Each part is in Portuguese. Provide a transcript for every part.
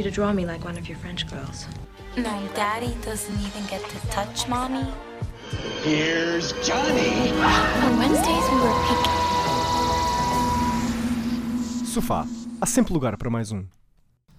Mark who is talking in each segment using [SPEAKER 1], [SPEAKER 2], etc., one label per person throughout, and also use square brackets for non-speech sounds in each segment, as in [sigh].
[SPEAKER 1] you to draw me like one of your French girls.
[SPEAKER 2] No, Daddy doesn't even get to touch Mommy.
[SPEAKER 3] Here's Johnny.
[SPEAKER 2] On Wednesdays, we were picking.
[SPEAKER 4] Sofá. Há sempre lugar para mais um.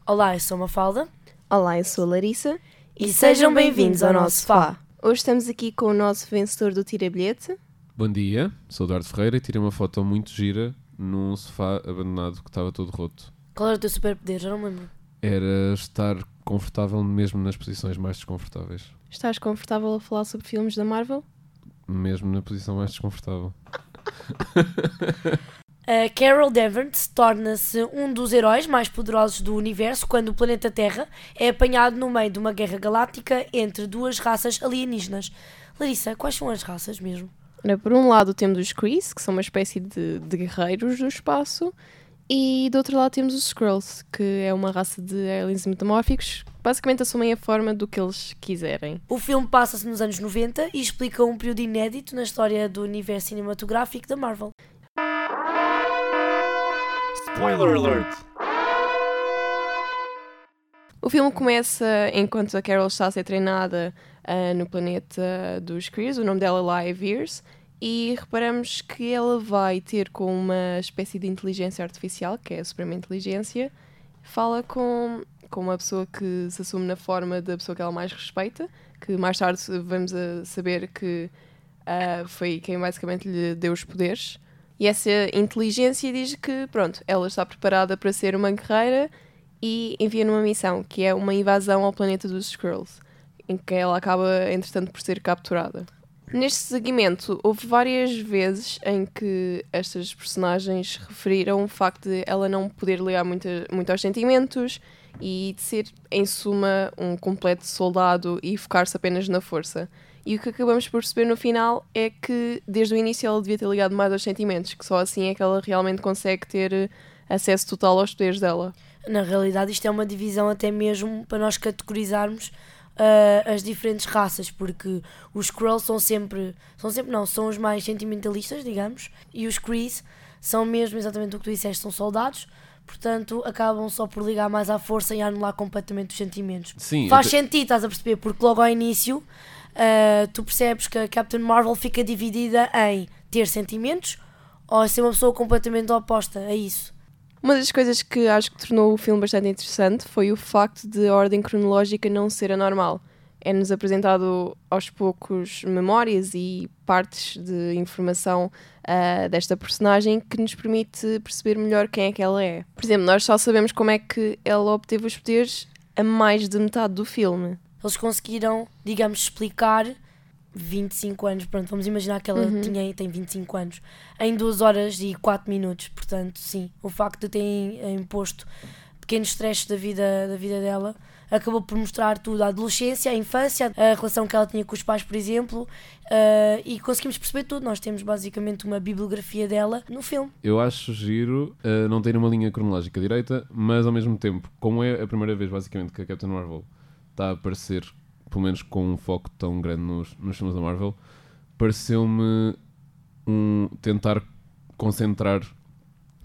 [SPEAKER 5] Olá, eu sou Mafalda
[SPEAKER 6] Olá, eu sou a Larissa
[SPEAKER 5] e sejam bem-vindos ao nosso sofá.
[SPEAKER 6] Hoje estamos aqui com o nosso vencedor do Tira Bilhete.
[SPEAKER 7] Bom dia, sou Eduardo Ferreira e tirei uma foto muito gira num sofá abandonado que estava todo roto.
[SPEAKER 5] Qual era o teu superpoder? Já não me lembro.
[SPEAKER 7] Era estar confortável mesmo nas posições mais desconfortáveis.
[SPEAKER 6] Estás confortável a falar sobre filmes da Marvel?
[SPEAKER 7] Mesmo na posição mais desconfortável. [laughs]
[SPEAKER 5] A Carol Danvers torna-se um dos heróis mais poderosos do universo quando o planeta Terra é apanhado no meio de uma guerra galáctica entre duas raças alienígenas. Larissa, quais são as raças mesmo?
[SPEAKER 6] Por um lado temos os Kree, que são uma espécie de, de guerreiros do espaço, e do outro lado temos os Skrulls, que é uma raça de aliens metamórficos que basicamente assumem a forma do que eles quiserem.
[SPEAKER 5] O filme passa-se nos anos 90 e explica um período inédito na história do universo cinematográfico da Marvel.
[SPEAKER 4] Spoiler alert!
[SPEAKER 6] O filme começa enquanto a Carol está a ser treinada ah, no planeta dos Kree, o nome dela é Live Years, e reparamos que ela vai ter com uma espécie de inteligência artificial, que é a Suprema Inteligência, fala com, com uma pessoa que se assume na forma da pessoa que ela mais respeita, que mais tarde vamos a saber que ah, foi quem basicamente lhe deu os poderes. E essa inteligência diz que, pronto, ela está preparada para ser uma guerreira e envia numa missão, que é uma invasão ao planeta dos Skrulls, em que ela acaba, entretanto, por ser capturada. Neste seguimento, houve várias vezes em que estas personagens referiram o facto de ela não poder ligar muito, muito aos sentimentos e de ser, em suma, um completo soldado e focar-se apenas na força. E o que acabamos por perceber no final é que, desde o início, ela devia ter ligado mais aos sentimentos, que só assim é que ela realmente consegue ter eh, acesso total aos poderes dela.
[SPEAKER 5] Na realidade, isto é uma divisão até mesmo para nós categorizarmos ah, as diferentes raças, porque os Skrulls são sempre, são sempre não, são os mais sentimentalistas, digamos, e os Krees são mesmo exatamente o que tu disseste, são soldados, portanto acabam só por ligar mais à força e anular completamente os sentimentos.
[SPEAKER 7] Sim,
[SPEAKER 5] Faz sentido, estás a perceber, porque logo ao início ah, tu percebes que a Captain Marvel fica dividida em ter sentimentos ou ser uma pessoa completamente oposta a isso.
[SPEAKER 6] Uma das coisas que acho que tornou o filme bastante interessante foi o facto de a ordem cronológica não ser a normal. É-nos apresentado aos poucos memórias e partes de informação ah, desta personagem que nos permite perceber melhor quem é que ela é. Por exemplo, nós só sabemos como é que ela obteve os poderes a mais de metade do filme.
[SPEAKER 5] eles conseguiram, digamos, explicar 25 anos. Pronto, vamos imaginar que ela tinha, tem 25 anos em 2 horas e 4 minutos. Portanto, sim, o facto de terem imposto pequenos trechos da vida, da vida dela acabou por mostrar tudo: a adolescência, a infância, a relação que ela tinha com os pais, por exemplo, eh, e conseguimos perceber tudo. Nós temos basicamente uma bibliografia dela no filme.
[SPEAKER 7] Eu acho giro uh, não ter uma linha cronológica direita, mas ao mesmo tempo, como é a primeira vez basicamente que a Captain Marvel está a aparecer, pelo menos com um foco tão grande nos, nos filmes da Marvel, pareceu-me um tentar concentrar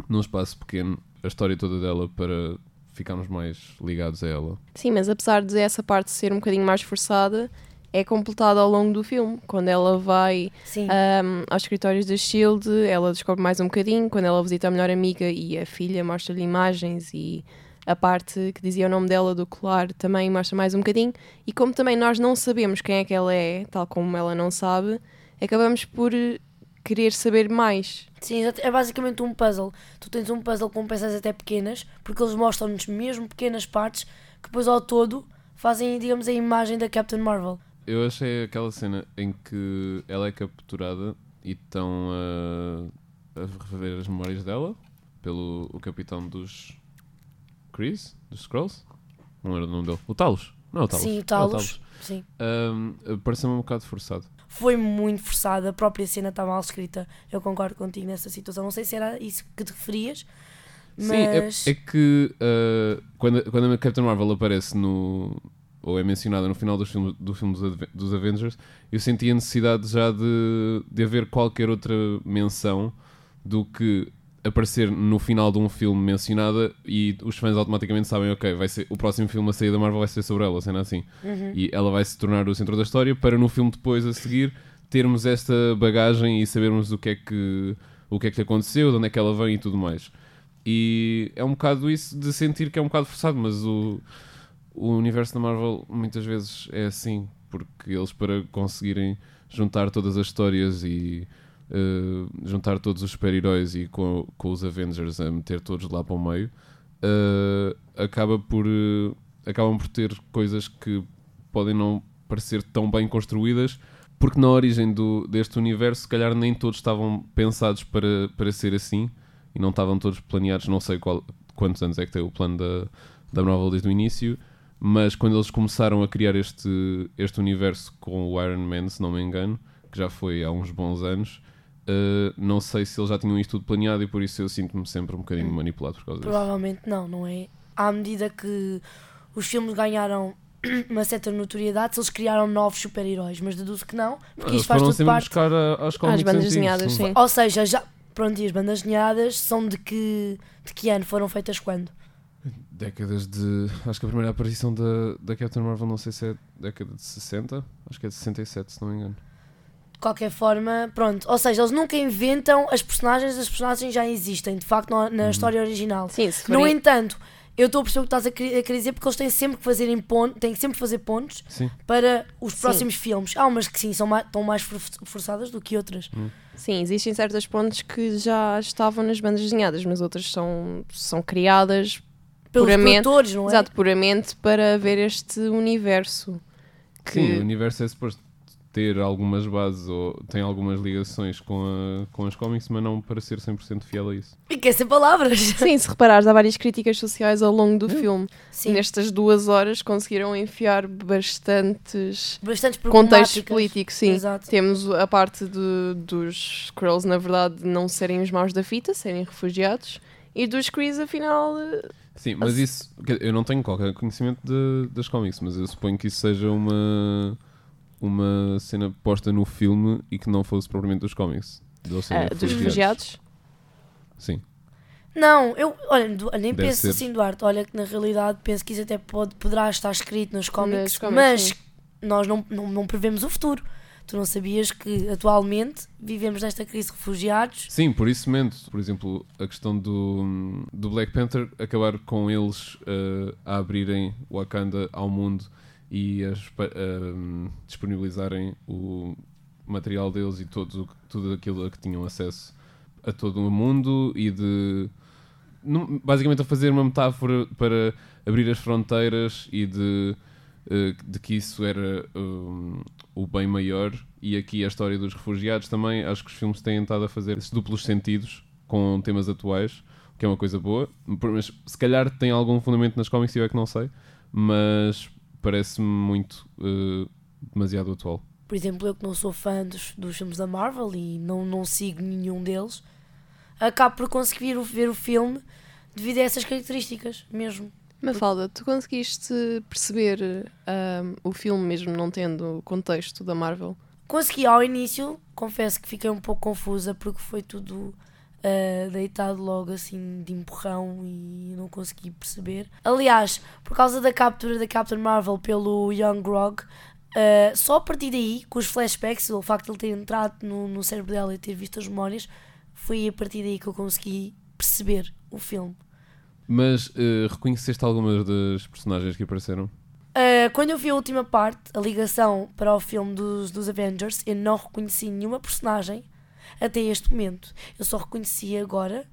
[SPEAKER 7] num espaço pequeno a história toda dela para ficarmos mais ligados a ela.
[SPEAKER 6] Sim, mas apesar de essa parte ser um bocadinho mais forçada, é completada ao longo do filme. Quando ela vai um, aos escritórios da Shield, ela descobre mais um bocadinho. Quando ela visita a melhor amiga e a filha mostra-lhe imagens e a parte que dizia o nome dela do colar também mostra mais um bocadinho. E como também nós não sabemos quem é que ela é, tal como ela não sabe, acabamos por eh, querer saber mais.
[SPEAKER 5] Sim, é basicamente um puzzle. Tu tens um puzzle com peças até pequenas, porque eles mostram-nos mesmo pequenas partes que depois ao todo fazem, digamos, a imagem da Captain Marvel.
[SPEAKER 7] Eu achei aquela cena em que ela é capturada e estão a, a rever as memórias dela pelo o capitão dos Chris, dos Scrolls. Não era o nome dele. O Talos. Não é o Talos.
[SPEAKER 5] Sim,
[SPEAKER 7] É
[SPEAKER 5] o Talos. Sim.
[SPEAKER 7] Ahm, Pareceu-me um bocado forçado.
[SPEAKER 5] Foi muito forçada, a própria cena está mal escrita. Eu concordo contigo nessa situação. Não sei se era isso que te referias,
[SPEAKER 7] Sim, é,
[SPEAKER 5] mas
[SPEAKER 7] é que ah, quando, quando a Captain Marvel aparece no. ou é mencionada no final dos filmes, do filme dos, dos Avengers, eu senti a necessidade já de, de haver qualquer outra menção do que aparecer no final de um filme mencionada e os fãs automaticamente sabem, ok, vai ser, o próximo filme a sair da Marvel vai ser sobre ela, sendo assim. E ela vai se tornar o centro da história para no filme depois a seguir termos esta bagagem e sabermos o que é que o que é que aconteceu, de onde é que ela vem e tudo mais. E é um bocado isso de sentir que é um bocado forçado, mas o, o universo da Marvel muitas vezes é assim, porque eles para conseguirem juntar todas as histórias e uh, juntar todos os super-heróis e com, com os Avengers a meter todos lá para o meio, uh, acaba por, uh, acabam por ter coisas que podem não parecer tão bem construídas, porque na origem do, deste universo, se calhar nem todos estavam pensados para, para ser assim e não estavam todos planeados. Não sei qual, quantos anos é que tem o plano da, da Marvel desde o início, mas quando eles começaram a criar este, este universo com o Iron Man, se não me engano, que já foi há uns bons anos, uh, não sei se eles já tinham isto tudo planeado e por isso eu sinto-me sempre um bocadinho manipulado por causa disso.
[SPEAKER 5] Provavelmente não, não é? À medida que os filmes ganharam [clears throat] uma certa notoriedade, se eles criaram novos super-heróis, mas deduzo que não, porque isto faz tudo parte.
[SPEAKER 7] buscar a- às cómics
[SPEAKER 6] bandas desenhadas,
[SPEAKER 7] sim.
[SPEAKER 6] sim.
[SPEAKER 5] Ou seja, já. Pronto, e as bandas desenhadas são de que, de que ano? Foram feitas quando?
[SPEAKER 7] Décadas de. Acho que a primeira aparição da, da Captain Marvel, não sei se é década de 60, acho que é de 67, se não me engano.
[SPEAKER 5] De qualquer forma, pronto. Ou seja, eles nunca inventam as personagens, as personagens já existem, de facto, na, na história original.
[SPEAKER 6] Sim, se
[SPEAKER 5] No entanto, eu estou a perceber o que estás a querer, a querer dizer porque eles têm sempre que fazer em ponto, têm que sempre fazer pontos
[SPEAKER 7] Sim.
[SPEAKER 5] para os
[SPEAKER 6] Sim.
[SPEAKER 5] próximos filmes. Há umas que sim, são mais, estão mais for- forçadas do que outras.
[SPEAKER 6] Sim, existem certas pontes que já estavam nas bandas desenhadas, mas outras são, são criadas
[SPEAKER 5] Pelos
[SPEAKER 6] Puramente-
[SPEAKER 5] produtores, não é?
[SPEAKER 6] exato, puramente para ver este universo. Que,
[SPEAKER 7] Sim, o universo é suposto ter algumas bases ou tem algumas ligações com, a, com as cómics, mas não para ser 100% fiel a isso.
[SPEAKER 5] E quer ser palavras. [laughs]
[SPEAKER 6] Sim, se reparares, há várias críticas sociais ao longo do filme.
[SPEAKER 5] Sim,
[SPEAKER 6] Nestas duas horas conseguiram enfiar bastantes
[SPEAKER 5] bastante
[SPEAKER 6] contextos políticos, sim.
[SPEAKER 5] Exato.
[SPEAKER 6] Temos a parte de- dos Skrulls, na verdade, não serem os maus da fita, serem refugiados. E dos Krees, afinal, eh,
[SPEAKER 7] Sim, mas isso. Eu não tenho qualquer conhecimento de- das cómics, mas eu suponho que isso seja uma. Uma cena posta no filme e que não fosse propriamente dos cómics. Serem
[SPEAKER 6] ah, dos refugiados.
[SPEAKER 7] Sim.
[SPEAKER 5] Não, eu olha, nem
[SPEAKER 7] Deve
[SPEAKER 5] penso
[SPEAKER 7] ser.
[SPEAKER 5] assim, Duarte. Olha que na realidade penso que isso até pode, poderá estar escrito nos cómics,
[SPEAKER 6] cómics,
[SPEAKER 5] mas
[SPEAKER 6] sim.
[SPEAKER 5] nós não, não, não prevemos o futuro. Tu não sabias que atualmente vivemos nesta crise de refugiados.
[SPEAKER 7] Sim, por isso mesmo. Por exemplo, a questão do, do Black Panther acabar com eles eh, a abrirem Wakanda ao mundo e a espa- eh, disponibilizarem o material deles e todos, o que- tudo aquilo a que tinham acesso a todo o mundo e de basicamente a fazer uma metáfora para abrir as fronteiras e de, eh, de que isso era um, o bem maior. E aqui a história dos refugiados também. Acho que os filmes têm estado a fazer esses duplos sentidos com temas atuais que é uma coisa boa. Mas se calhar tem algum fundamento nas cómics eu é que não sei. Mas parece-me muito eh, demasiado atual
[SPEAKER 5] Por exemplo, eu que não sou fã dos, dos filmes da Marvel e não, não sigo nenhum deles, acabo por conseguir o- ver o filme devido a essas características mesmo.
[SPEAKER 6] Mafalda, tu conseguiste perceber ahm, o filme mesmo não tendo o contexto da Marvel?
[SPEAKER 5] Consegui ao início, confesso que fiquei um pouco confusa porque foi tudo ah, deitado logo assim de empurrão e não consegui perceber. Aliás, por causa da captura da Captain Marvel pelo Young Grog, ah, só a partir daí, com os flashbacks, o facto de ele ter entrado no, no cérebro dela e ter visto as memórias, foi a partir daí que eu consegui perceber o filme.
[SPEAKER 7] mas eh, reconheceste algumas das personagens que apareceram
[SPEAKER 5] Uh, quando eu vi a última parte, a ligação para o filme dos, dos Avengers, eu não reconheci nenhuma personagem até este momento. Eu só reconheci agora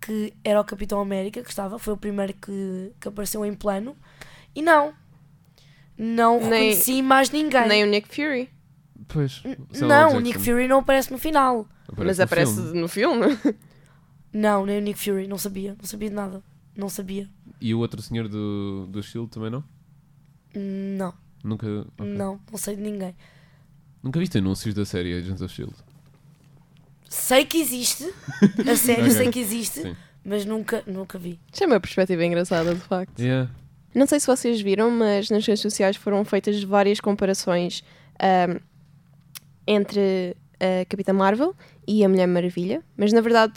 [SPEAKER 5] que era o Capitão América que estava, foi o primeiro que, que apareceu em plano. E não, não
[SPEAKER 6] Nem-
[SPEAKER 5] reconheci mais ninguém.
[SPEAKER 6] Nem o Nick Fury.
[SPEAKER 7] Pois.
[SPEAKER 5] não, o Nick Fury não aparece no final.
[SPEAKER 6] mas aparece no filme. [laughs]
[SPEAKER 5] Não, nem o Nick Fury, não sabia, não sabia de nada. Não sabia.
[SPEAKER 7] E o outro senhor do, do Shield também não?
[SPEAKER 5] Não,
[SPEAKER 7] Nunca. ok.
[SPEAKER 5] não, não sei de ninguém.
[SPEAKER 7] Nunca viste anúncios da série Agents of Shield?
[SPEAKER 5] Sei que existe, a [laughs] sério, sei que existe,
[SPEAKER 7] Sim.
[SPEAKER 5] mas nunca, nunca vi.
[SPEAKER 6] Isto é uma perspectiva engraçada, de facto.
[SPEAKER 7] Yeah.
[SPEAKER 6] Não sei se vocês viram, mas nas redes sociais foram feitas várias comparações ahm, entre a Capitã Marvel e a Mulher Maravilha, mas na verdade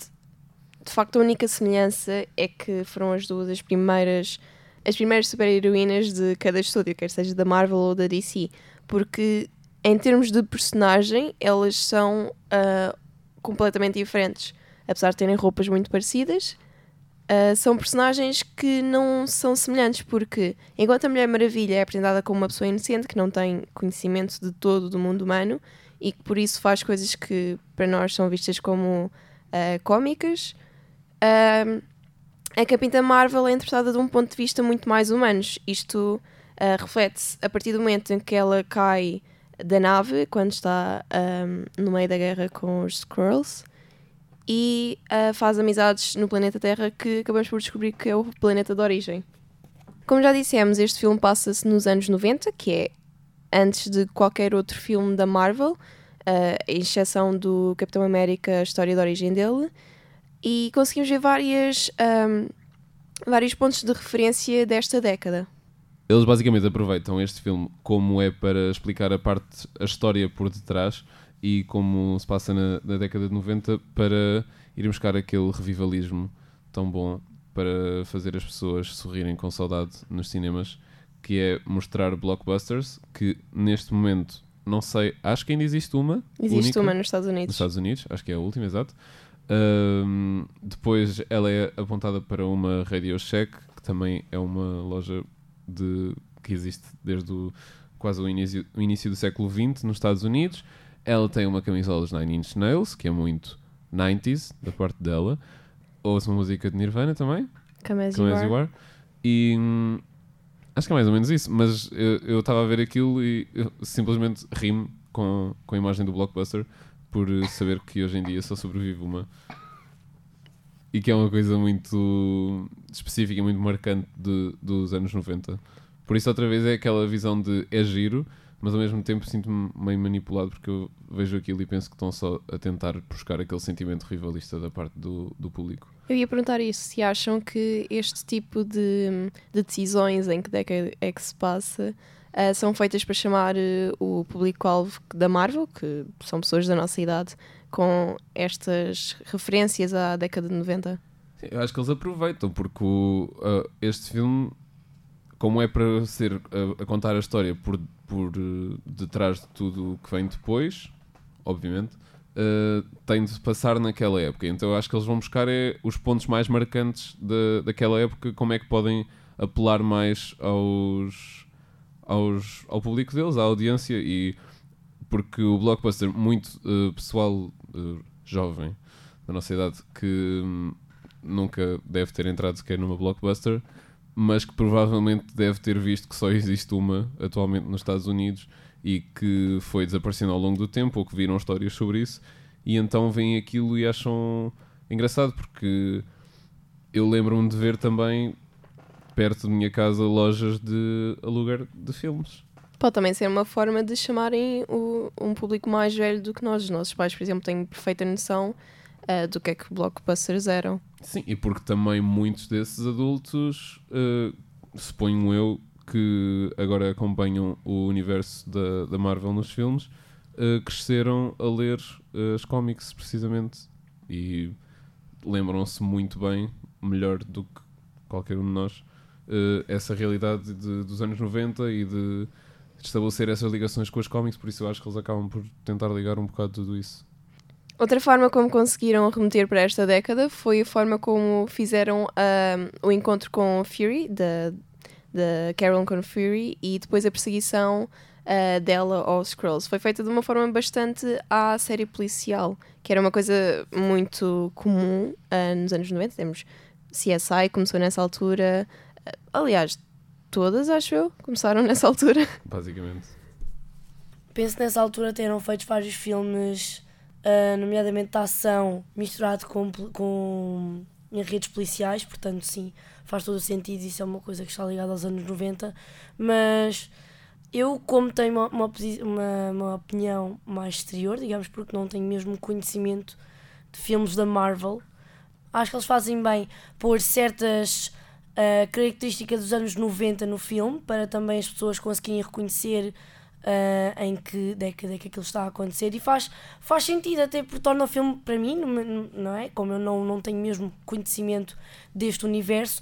[SPEAKER 6] de facto a única semelhança é que foram as duas as primeiras as primeiras super-heroínas de cada estúdio, quer seja da Marvel ou da DC, porque em termos de personagem elas são ah, completamente diferentes, apesar de terem roupas muito parecidas. ah, são personagens que não são semelhantes, porque enquanto a Mulher Maravilha é apresentada como uma pessoa inocente que não tem conhecimento de todo do mundo humano e que por isso faz coisas que para nós são vistas como ah, cómicas, ah, a Capitã Marvel é interpretada de um ponto de vista muito mais humano. Isto reflete-se a partir do momento em que ela cai da nave, quando está ahm, no meio da guerra com os Skrulls, e ah, faz amizades no planeta Terra que acabamos por descobrir que é o planeta de origem. Como já dissemos, este filme passa-se nos anos 90, que é antes de qualquer outro filme da Marvel, ah, à exceção do Capitão América, a história de origem dele, e conseguimos ver várias, ahm, vários pontos de referência desta década.
[SPEAKER 7] Eles basicamente aproveitam este filme como é para explicar a parte, a história por detrás e como se passa na, na década de 90 para ir buscar aquele revivalismo tão bom para fazer as pessoas sorrirem com saudade nos cinemas, que é mostrar blockbusters, que neste momento, não sei, acho que ainda existe uma.
[SPEAKER 6] Existe
[SPEAKER 7] única,
[SPEAKER 6] uma nos Estados
[SPEAKER 7] nos
[SPEAKER 6] Unidos.
[SPEAKER 7] Estados Unidos, acho que é a última, exato. Ahm, depois ela é apontada para uma Radio Shack, que também é uma loja de, que existe desde o, quase o início, o início do século XX nos Estados Unidos. Ela tem uma camisola dos Nine Inch Nails, que é muito 90s da parte dela. Ouve uma música de Nirvana também,
[SPEAKER 6] Come As
[SPEAKER 7] Come
[SPEAKER 6] You
[SPEAKER 7] As You
[SPEAKER 6] Are.
[SPEAKER 7] E hum, acho que é mais ou menos isso. Mas eu estava a ver aquilo e simplesmente ri-me com, com a imagem do blockbuster por saber que hoje em dia só sobrevive uma. E que é uma coisa muito específica muito marcante de- dos anos 90. Por isso, outra vez, é aquela visão de é giro, mas ao mesmo tempo sinto-me meio manipulado porque eu vejo aquilo e penso que estão só a tentar buscar aquele sentimento rivalista da parte do, do público.
[SPEAKER 6] Eu ia perguntar isso, se acham que este tipo de, de decisões em que década é que se passa ah, são feitas para chamar eh, o público-alvo da Marvel, que são pessoas da nossa idade, com estas referências à década de 90.
[SPEAKER 7] Sim, Eu acho que eles aproveitam, porque o, ah, este filme, como é para ser a, a contar a história por, por eh, detrás de tudo o que vem depois, obviamente, ah, tem de passar naquela época. Então eu acho que eles vão buscar é, os pontos mais marcantes da, daquela época, como é que podem apelar mais aos, aos, ao público deles, à audiência, e porque o blockbuster, muito eh, pessoal eh, jovem da nossa idade que hum, nunca deve ter entrado sequer numa blockbuster, mas que provavelmente deve ter visto que só existe uma atualmente nos Estados Unidos e que foi desaparecendo ao longo do tempo ou que viram histórias sobre isso e então veem aquilo e acham engraçado porque eu lembro-me de ver também perto da minha casa lojas de aluguer de filmes.
[SPEAKER 6] Pode também ser uma forma de chamarem o- um público mais velho do que nós. Os nossos pais, por exemplo, têm perfeita noção ah, do que é que blockbusters eram.
[SPEAKER 7] Sim, e porque também muitos desses adultos, eh, suponho eu, que agora acompanham o universo da, da Marvel nos filmes, eh, cresceram a ler eh, as cómics precisamente e lembram-se muito bem, melhor do que qualquer um de nós, essa realidade de- dos anos 90 e de estabelecer essas ligações com as cómics, por isso eu acho que eles acabam por tentar ligar um bocado tudo isso.
[SPEAKER 6] Outra forma como conseguiram remeter para esta década foi a forma como fizeram o encontro com Fury, da, da Carol com Fury, e depois a perseguição ah, dela aos Skrulls. Foi feita de uma forma bastante à série policial, que era uma coisa muito comum ah, nos anos 90. Temos CSI, começou nessa altura. Ah, aliás, todas, acho eu, começaram nessa altura. [laughs]
[SPEAKER 7] Basicamente.
[SPEAKER 5] Penso que nessa altura terão feito vários filmes, ah, nomeadamente de ação, misturado com, com enredos policiais, portanto, sim, faz todo o sentido. Isso é uma coisa que está ligada aos anos 90. Mas eu, como tenho uma, uma, uma, uma opinião mais exterior, digamos, porque não tenho mesmo conhecimento de filmes da Marvel, acho que eles fazem bem pôr certas ah, características dos anos 90 no filme, para também as pessoas conseguirem reconhecer ah, em que década é que aquilo está a acontecer e faz, faz sentido até porque torna o filme para mim, não- não é? Como eu não, não tenho mesmo conhecimento deste universo,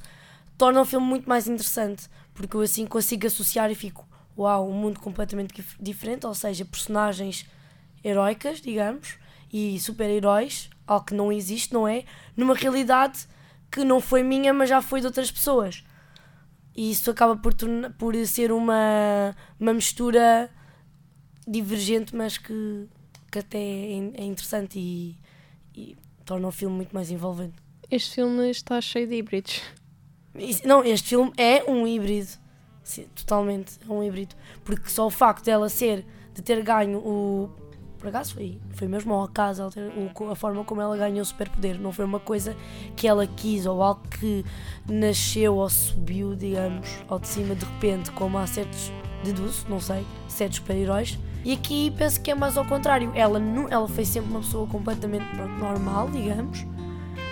[SPEAKER 5] torna o filme muito mais interessante porque eu assim consigo associar e fico uau, um mundo completamente dif- diferente, ou seja, personagens heroicas, digamos, e super-heróis, algo que não existe, não é? Numa realidade que não foi minha, mas já foi de outras pessoas. E isso acaba por, por ser uma, uma mistura divergente, mas que, que até é, é interessante e, e torna o filme muito mais envolvente.
[SPEAKER 6] Este filme está cheio de híbridos.
[SPEAKER 5] Não, este filme é um híbrido. Sim, totalmente, é um híbrido. Porque só o facto dela ser, de ter ganho o. Por acaso foi, foi mesmo ao acaso a forma como ela ganhou o superpoder. Não foi uma coisa que ela quis ou algo que nasceu ou subiu, digamos, ao de cima de repente, como há certos, deduzo, não sei, certos super-heróis. E aqui penso que é mais ao contrário. Ela, ela foi sempre uma pessoa completamente normal, digamos.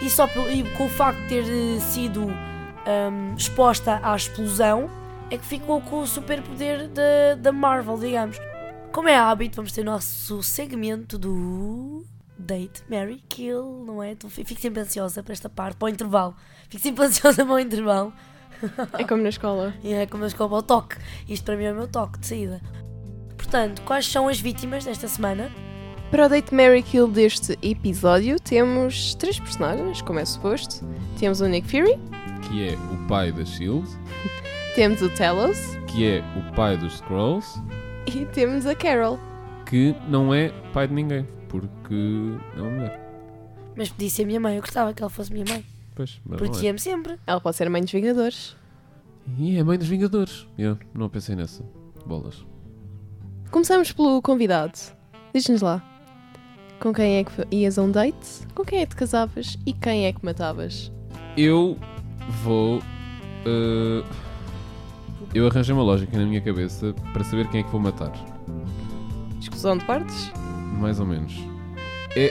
[SPEAKER 5] E só e com o facto de ter eh, sido hum, exposta à explosão, é que ficou com o superpoder da Marvel, digamos. Como é hábito, vamos ter o nosso segmento do Date, Mary, Kill, não é? Então, Fico sempre ansiosa para esta parte, para o intervalo. Fico sempre [laughs] ansiosa para o intervalo.
[SPEAKER 6] É como na escola. [laughs]
[SPEAKER 5] É como eu escopo o toque. Isto para mim é o meu toque de saída. Portanto, quais são as vítimas desta semana?
[SPEAKER 6] Para o Date Mary Kill deste episódio, temos três personagens, como é suposto. Temos o Nick Fury,
[SPEAKER 7] Que é o pai da Shield,
[SPEAKER 6] temos o Talos
[SPEAKER 7] que é o pai dos Scrolls, [laughs]
[SPEAKER 6] e temos a Carol.
[SPEAKER 7] que não é pai de ninguém, porque é uma mulher.
[SPEAKER 5] Mas podia ser a minha mãe, eu gostava que ela fosse minha mãe.
[SPEAKER 7] Pois, mas não é.
[SPEAKER 5] Protegia-me sempre.
[SPEAKER 6] Ela pode ser a mãe dos Vingadores.
[SPEAKER 7] E é mãe dos Vingadores. Yeah, não pensei nessa. Bolas.
[SPEAKER 6] Começamos pelo convidado. Diz-nos lá. Com quem é que ias a um date? Com quem é que te casavas? E quem é que matavas?
[SPEAKER 7] Eu vou. eh, eu arranjei uma lógica na minha cabeça para saber quem é que vou matar.
[SPEAKER 6] Exclusão de partes?
[SPEAKER 7] Mais ou menos. É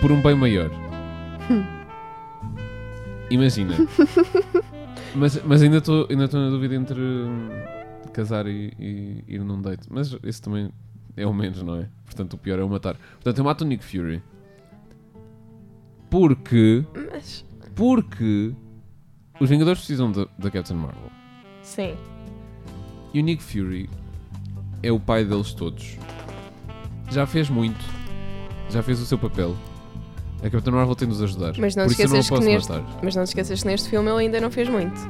[SPEAKER 7] por um bem maior. [laughs] Imagina. [laughs] mas, mas ainda estou ainda na dúvida entre hum, casar e, e ir num date. Mas isso também é o menos, não é? Portanto, o pior é o matar. Portanto, eu mato o Nick Fury. Porque.
[SPEAKER 6] Mas.
[SPEAKER 7] Porque. Os Vingadores precisam da Captain Marvel.
[SPEAKER 6] Sim.
[SPEAKER 7] E o Nick Fury é o pai deles todos. Já fez muito. Já fez o seu papel. A Captain Marvel tem de nos ajudar.
[SPEAKER 6] Mas não
[SPEAKER 7] Por eu não a
[SPEAKER 6] esqueças que
[SPEAKER 7] posso
[SPEAKER 6] neste-
[SPEAKER 7] matar.
[SPEAKER 6] Mas não te esqueças que neste filme ele ainda não fez muito.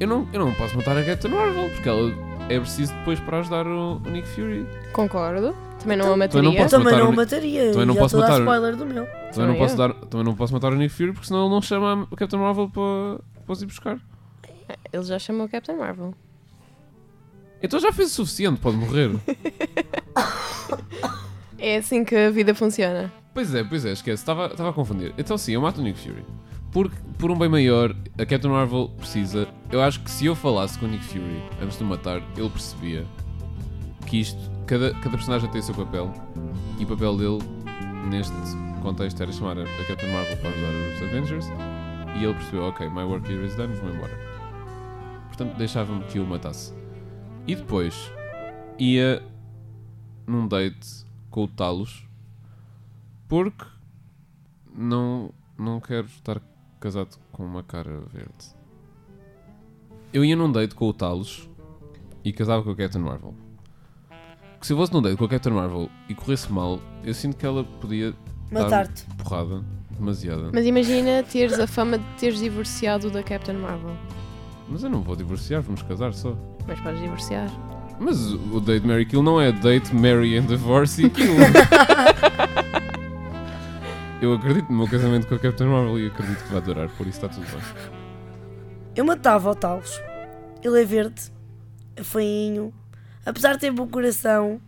[SPEAKER 7] Eu não, eu não posso matar a Captain Marvel porque ela é preciso depois para ajudar o, o Nick Fury.
[SPEAKER 6] Concordo. Também não a
[SPEAKER 7] Também
[SPEAKER 6] mataria.
[SPEAKER 7] não
[SPEAKER 5] Eu
[SPEAKER 7] posso
[SPEAKER 5] também
[SPEAKER 7] matar
[SPEAKER 5] não
[SPEAKER 7] o
[SPEAKER 5] o mataria.
[SPEAKER 7] Também não
[SPEAKER 5] já
[SPEAKER 7] posso
[SPEAKER 5] estou a dar
[SPEAKER 7] matar o-
[SPEAKER 5] spoiler do meu.
[SPEAKER 7] Também não,
[SPEAKER 6] Também
[SPEAKER 7] posso dar, também não posso matar o Nick Fury porque senão ele não chama a Captain Marvel para, para os ir buscar.
[SPEAKER 6] Ele já chamou a Captain Marvel.
[SPEAKER 7] Então já fez o suficiente, pode morrer. [laughs]
[SPEAKER 6] É assim que a vida funciona.
[SPEAKER 7] Pois é, pois é, esquece, estava a confundir. Então sim, eu mato o Nick Fury. Porque, por um bem maior, a Captain Marvel precisa. Eu acho que se eu falasse com o Nick Fury antes de o matar, ele percebia que isto. Cada, cada personagem tem o seu papel. E o papel dele, neste contexto, era chamar a a Captain Marvel para ajudar os Avengers. E ele percebeu, ok, my work here is done, vou embora. Portanto, deixava-me que eu o matasse. E depois ia num date com o Talos porque não, não quero estar casado com uma cara verde. Eu ia num date com o Talos e casava com a Captain Marvel. Que se eu fosse num date com a Captain Marvel e corresse mal, eu sinto que ela podia dar
[SPEAKER 5] Matar-te.
[SPEAKER 7] porrada demasiada.
[SPEAKER 6] Mas imagina teres a fama de teres divorciado da Captain Marvel.
[SPEAKER 7] Mas eu não vou divorciar, vamos casar só.
[SPEAKER 6] Mas podes divorciar.
[SPEAKER 7] Mas o Date Mary Kill não é Date Mary and Divorce e Kill. [laughs] eu acredito no meu casamento com a Captain Marvel e acredito que vai durar, por isso está tudo bem.
[SPEAKER 5] Eu matava o Talos. Ele é verde, é feinho, apesar de ter bom coração.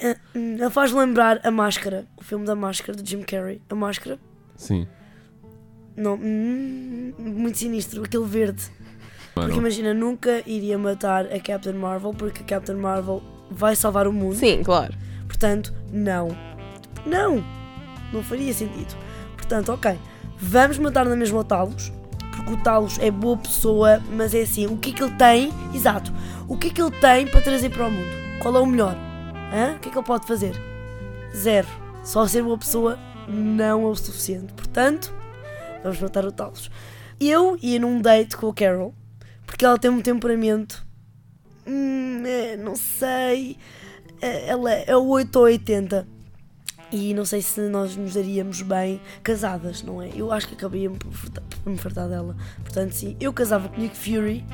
[SPEAKER 5] eh, hum, Ele faz lembrar a máscara, o filme da máscara do Jim Carrey. A máscara,
[SPEAKER 7] Sim.
[SPEAKER 5] não, hum, muito sinistro, aquele verde. Porque
[SPEAKER 7] Mano,
[SPEAKER 5] imagina, nunca iria matar a Captain Marvel porque a Captain Marvel vai salvar o mundo.
[SPEAKER 6] Sim, claro.
[SPEAKER 5] Portanto, não. Não! Não faria sentido. Portanto, ok. Vamos matar na mesma o Talos, porque que o Talos é boa pessoa, mas é assim, o que é que ele tem? Exato. O que é que ele tem para trazer para o mundo? Qual é o melhor? Hã? O que é que ele pode fazer? Zero. Só ser boa pessoa não é o suficiente. Portanto, vamos matar o Talos. Eu ia num date com a Carol, porque ela tem um temperamento. Hum, é, não sei. É, Ela é o 8 ou 80. E não sei se nós nos daríamos bem casadas, não é? Eu acho que acabaria por, por me fartar dela. Portanto, sim, eu casava com Nick Fury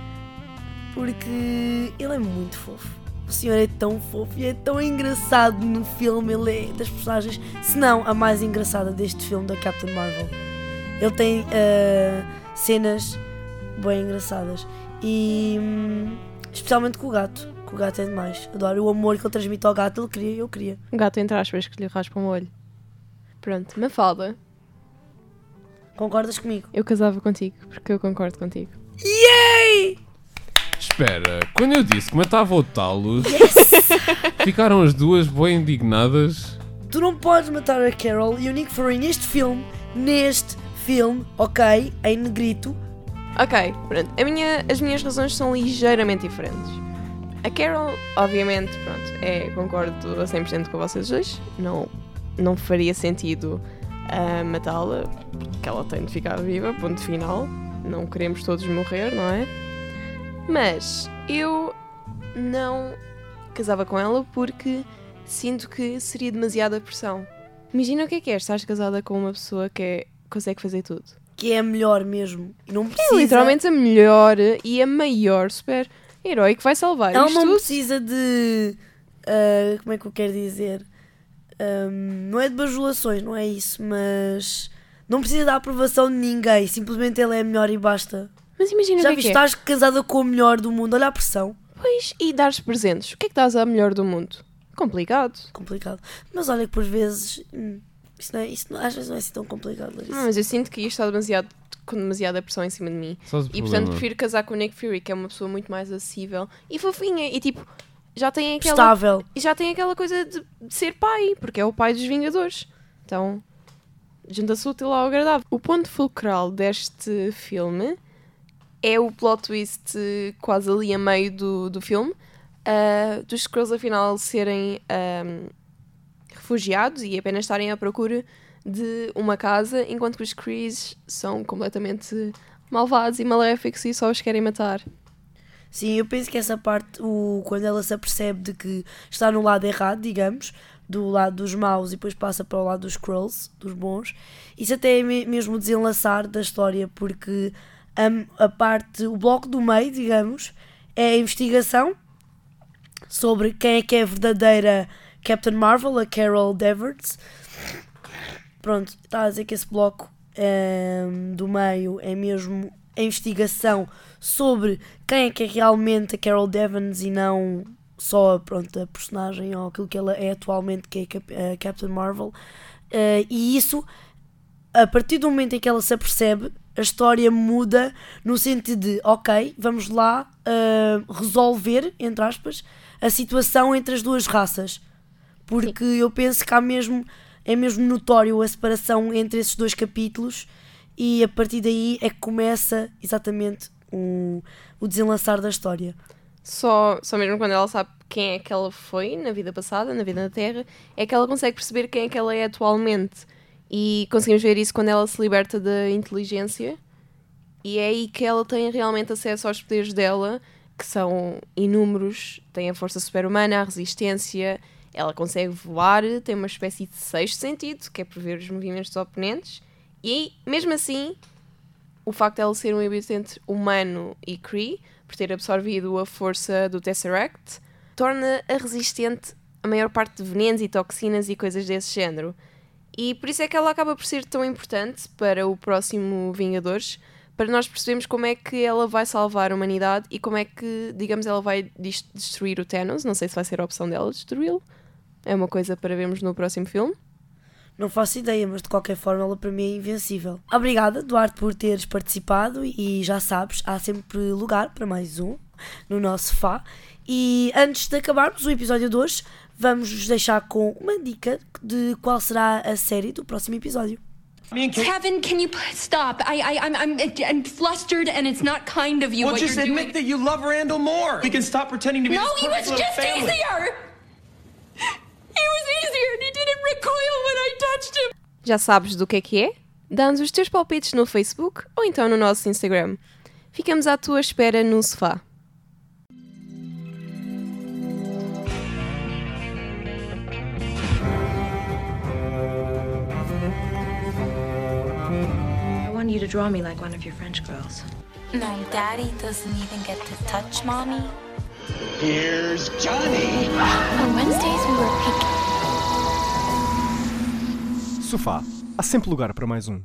[SPEAKER 5] porque ele é muito fofo. O senhor é tão fofo e é tão engraçado no filme. Ele é das personagens, se não a mais engraçada deste filme da Captain Marvel. Ele tem ah, cenas bem engraçadas. E hum, especialmente com o gato. Que o gato é demais. Adoro o amor que ele transmite ao gato. Ele queria, eu queria.
[SPEAKER 6] Um gato entre aspas que lhe raspa um olho. Pronto, Mafalda,
[SPEAKER 5] Concordas comigo?
[SPEAKER 6] eu casava contigo, porque eu concordo contigo.
[SPEAKER 5] Yay!
[SPEAKER 7] Espera, quando eu disse que matava o Talos, ficaram as duas bem indignadas.
[SPEAKER 5] Tu não podes matar a Carol e o Nick Fury neste filme, neste filme, ok, em negrito.
[SPEAKER 6] Ok, pronto. Minha- as minhas razões são ligeiramente diferentes. A Carol, obviamente, pronto, é, concordo a 100% com vocês dois. Não, não faria sentido ah, matá-la, porque ela tem de ficar viva, ponto final. Não queremos todos morrer, não é? Mas eu não casava com ela porque sinto que seria demasiada pressão. Imagina o que é que é, estás casada com uma pessoa que é- consegue fazer tudo.
[SPEAKER 5] Que é a melhor mesmo. E não precisa.
[SPEAKER 6] É literalmente a melhor e a maior super-herói que vai salvar
[SPEAKER 5] Ela não
[SPEAKER 6] tudo.
[SPEAKER 5] precisa de. ah, como é que eu quero dizer? Ahm, não é de bajulações, não é isso, mas. Não precisa da aprovação de ninguém. Simplesmente ela é a melhor e basta.
[SPEAKER 6] Mas imagina
[SPEAKER 5] Já
[SPEAKER 6] o que é
[SPEAKER 5] viste?
[SPEAKER 6] que é.
[SPEAKER 5] Estás casada com a melhor do mundo. Olha a pressão.
[SPEAKER 6] Pois, e dares presentes. O que é que dás à melhor do mundo? Complicado.
[SPEAKER 5] Complicado. Mas olha que por vezes. hum, isso não é, isso não- às vezes não é assim tão complicado. Larissa.
[SPEAKER 6] Não, mas eu sinto que isto está demasiado, com demasiada pressão em cima de mim.
[SPEAKER 7] O
[SPEAKER 6] E portanto prefiro casar com o Nick Fury, que é uma pessoa muito mais acessível e fofinha. E tipo, já tem aquela,
[SPEAKER 5] Estável.
[SPEAKER 6] já tem aquela coisa de, de ser pai, porque é o pai dos Vingadores. Então, junta-se útil ao agradável. O ponto fulcral deste filme é o plot twist quase ali a meio do, do filme, ah, dos Skrulls afinal serem ahm, refugiados e apenas estarem à procura de uma casa, enquanto que os Krees são completamente malvados e maléficos e só os querem matar.
[SPEAKER 5] Sim, eu penso que essa parte, o, quando ela se apercebe de que está no lado errado, digamos, do lado dos maus e depois passa para o lado dos Skrulls, dos bons, isso até é me- mesmo desenlaçar da história, porque a, a parte, o bloco do meio, digamos, é a investigação sobre quem é que é a verdadeira Captain Marvel, a Carol Danvers. Pronto, está a dizer que esse bloco ehm, do meio é mesmo a investigação sobre quem é que é realmente a Carol Devons e não só pronto, a personagem ou aquilo que ela é atualmente, que é a Cap- a Captain Marvel. Eh, e isso, a partir do momento em que ela se apercebe, a história muda no sentido de, ok, vamos lá eh, resolver, entre aspas, a situação entre as duas raças. Porque eu penso que há mesmo, é mesmo notório a separação entre esses dois capítulos e a partir daí é que começa exatamente o, o desenlaçar da história.
[SPEAKER 6] Só, só mesmo quando ela sabe quem é que ela foi na vida passada, na vida na Terra, é que ela consegue perceber quem é que ela é atualmente. E conseguimos ver isso quando ela se liberta da inteligência. E é aí que ela tem realmente acesso aos poderes dela, que são inúmeros. Tem a força super-humana, a resistência, ela consegue voar, tem uma espécie de sexto sentido, que é prever os movimentos dos oponentes. E mesmo assim, o facto de ela ser um híbrido entre humano e Kree, por ter absorvido a força do Tesseract, torna-a resistente a maior parte de venenos e toxinas e coisas desse género. E por isso é que ela acaba por ser tão importante para o próximo Vingadores, para nós percebermos como é que ela vai salvar a humanidade e como é que, digamos, ela vai destruir o Thanos. Não sei se vai ser a opção dela destruí-lo. É uma coisa para vermos no próximo filme.
[SPEAKER 5] Não faço ideia, mas de qualquer forma ela para mim é invencível. Obrigada, Duarte, por teres participado e já sabes, há sempre lugar para mais um no nosso Fá. E antes de acabarmos o episódio de hoje, vamos vos deixar com uma dica de qual será a série do próximo episódio.
[SPEAKER 8] Kevin, can you stop? I, I, I'm, I'm, I'm flustered, and it's not kind of you
[SPEAKER 3] Well,
[SPEAKER 8] what
[SPEAKER 3] just
[SPEAKER 8] you're
[SPEAKER 3] admit
[SPEAKER 8] doing.
[SPEAKER 3] that you love Randall more. We can stop pretending to be
[SPEAKER 8] no,
[SPEAKER 3] this
[SPEAKER 8] he was
[SPEAKER 3] perfect little
[SPEAKER 8] just
[SPEAKER 3] family.
[SPEAKER 8] easier.
[SPEAKER 6] Já sabes do que é que é? Dá-nos os teus palpites no Facebook ou então no nosso Instagram. Ficamos à tua espera no sofá.
[SPEAKER 1] I want you to draw me like one of your French girls.
[SPEAKER 2] No, Daddy doesn't even get to touch Mommy.
[SPEAKER 3] Here's Johnny.
[SPEAKER 2] On Wednesdays, we were picking.
[SPEAKER 4] Sofá. Há sempre lugar para mais um.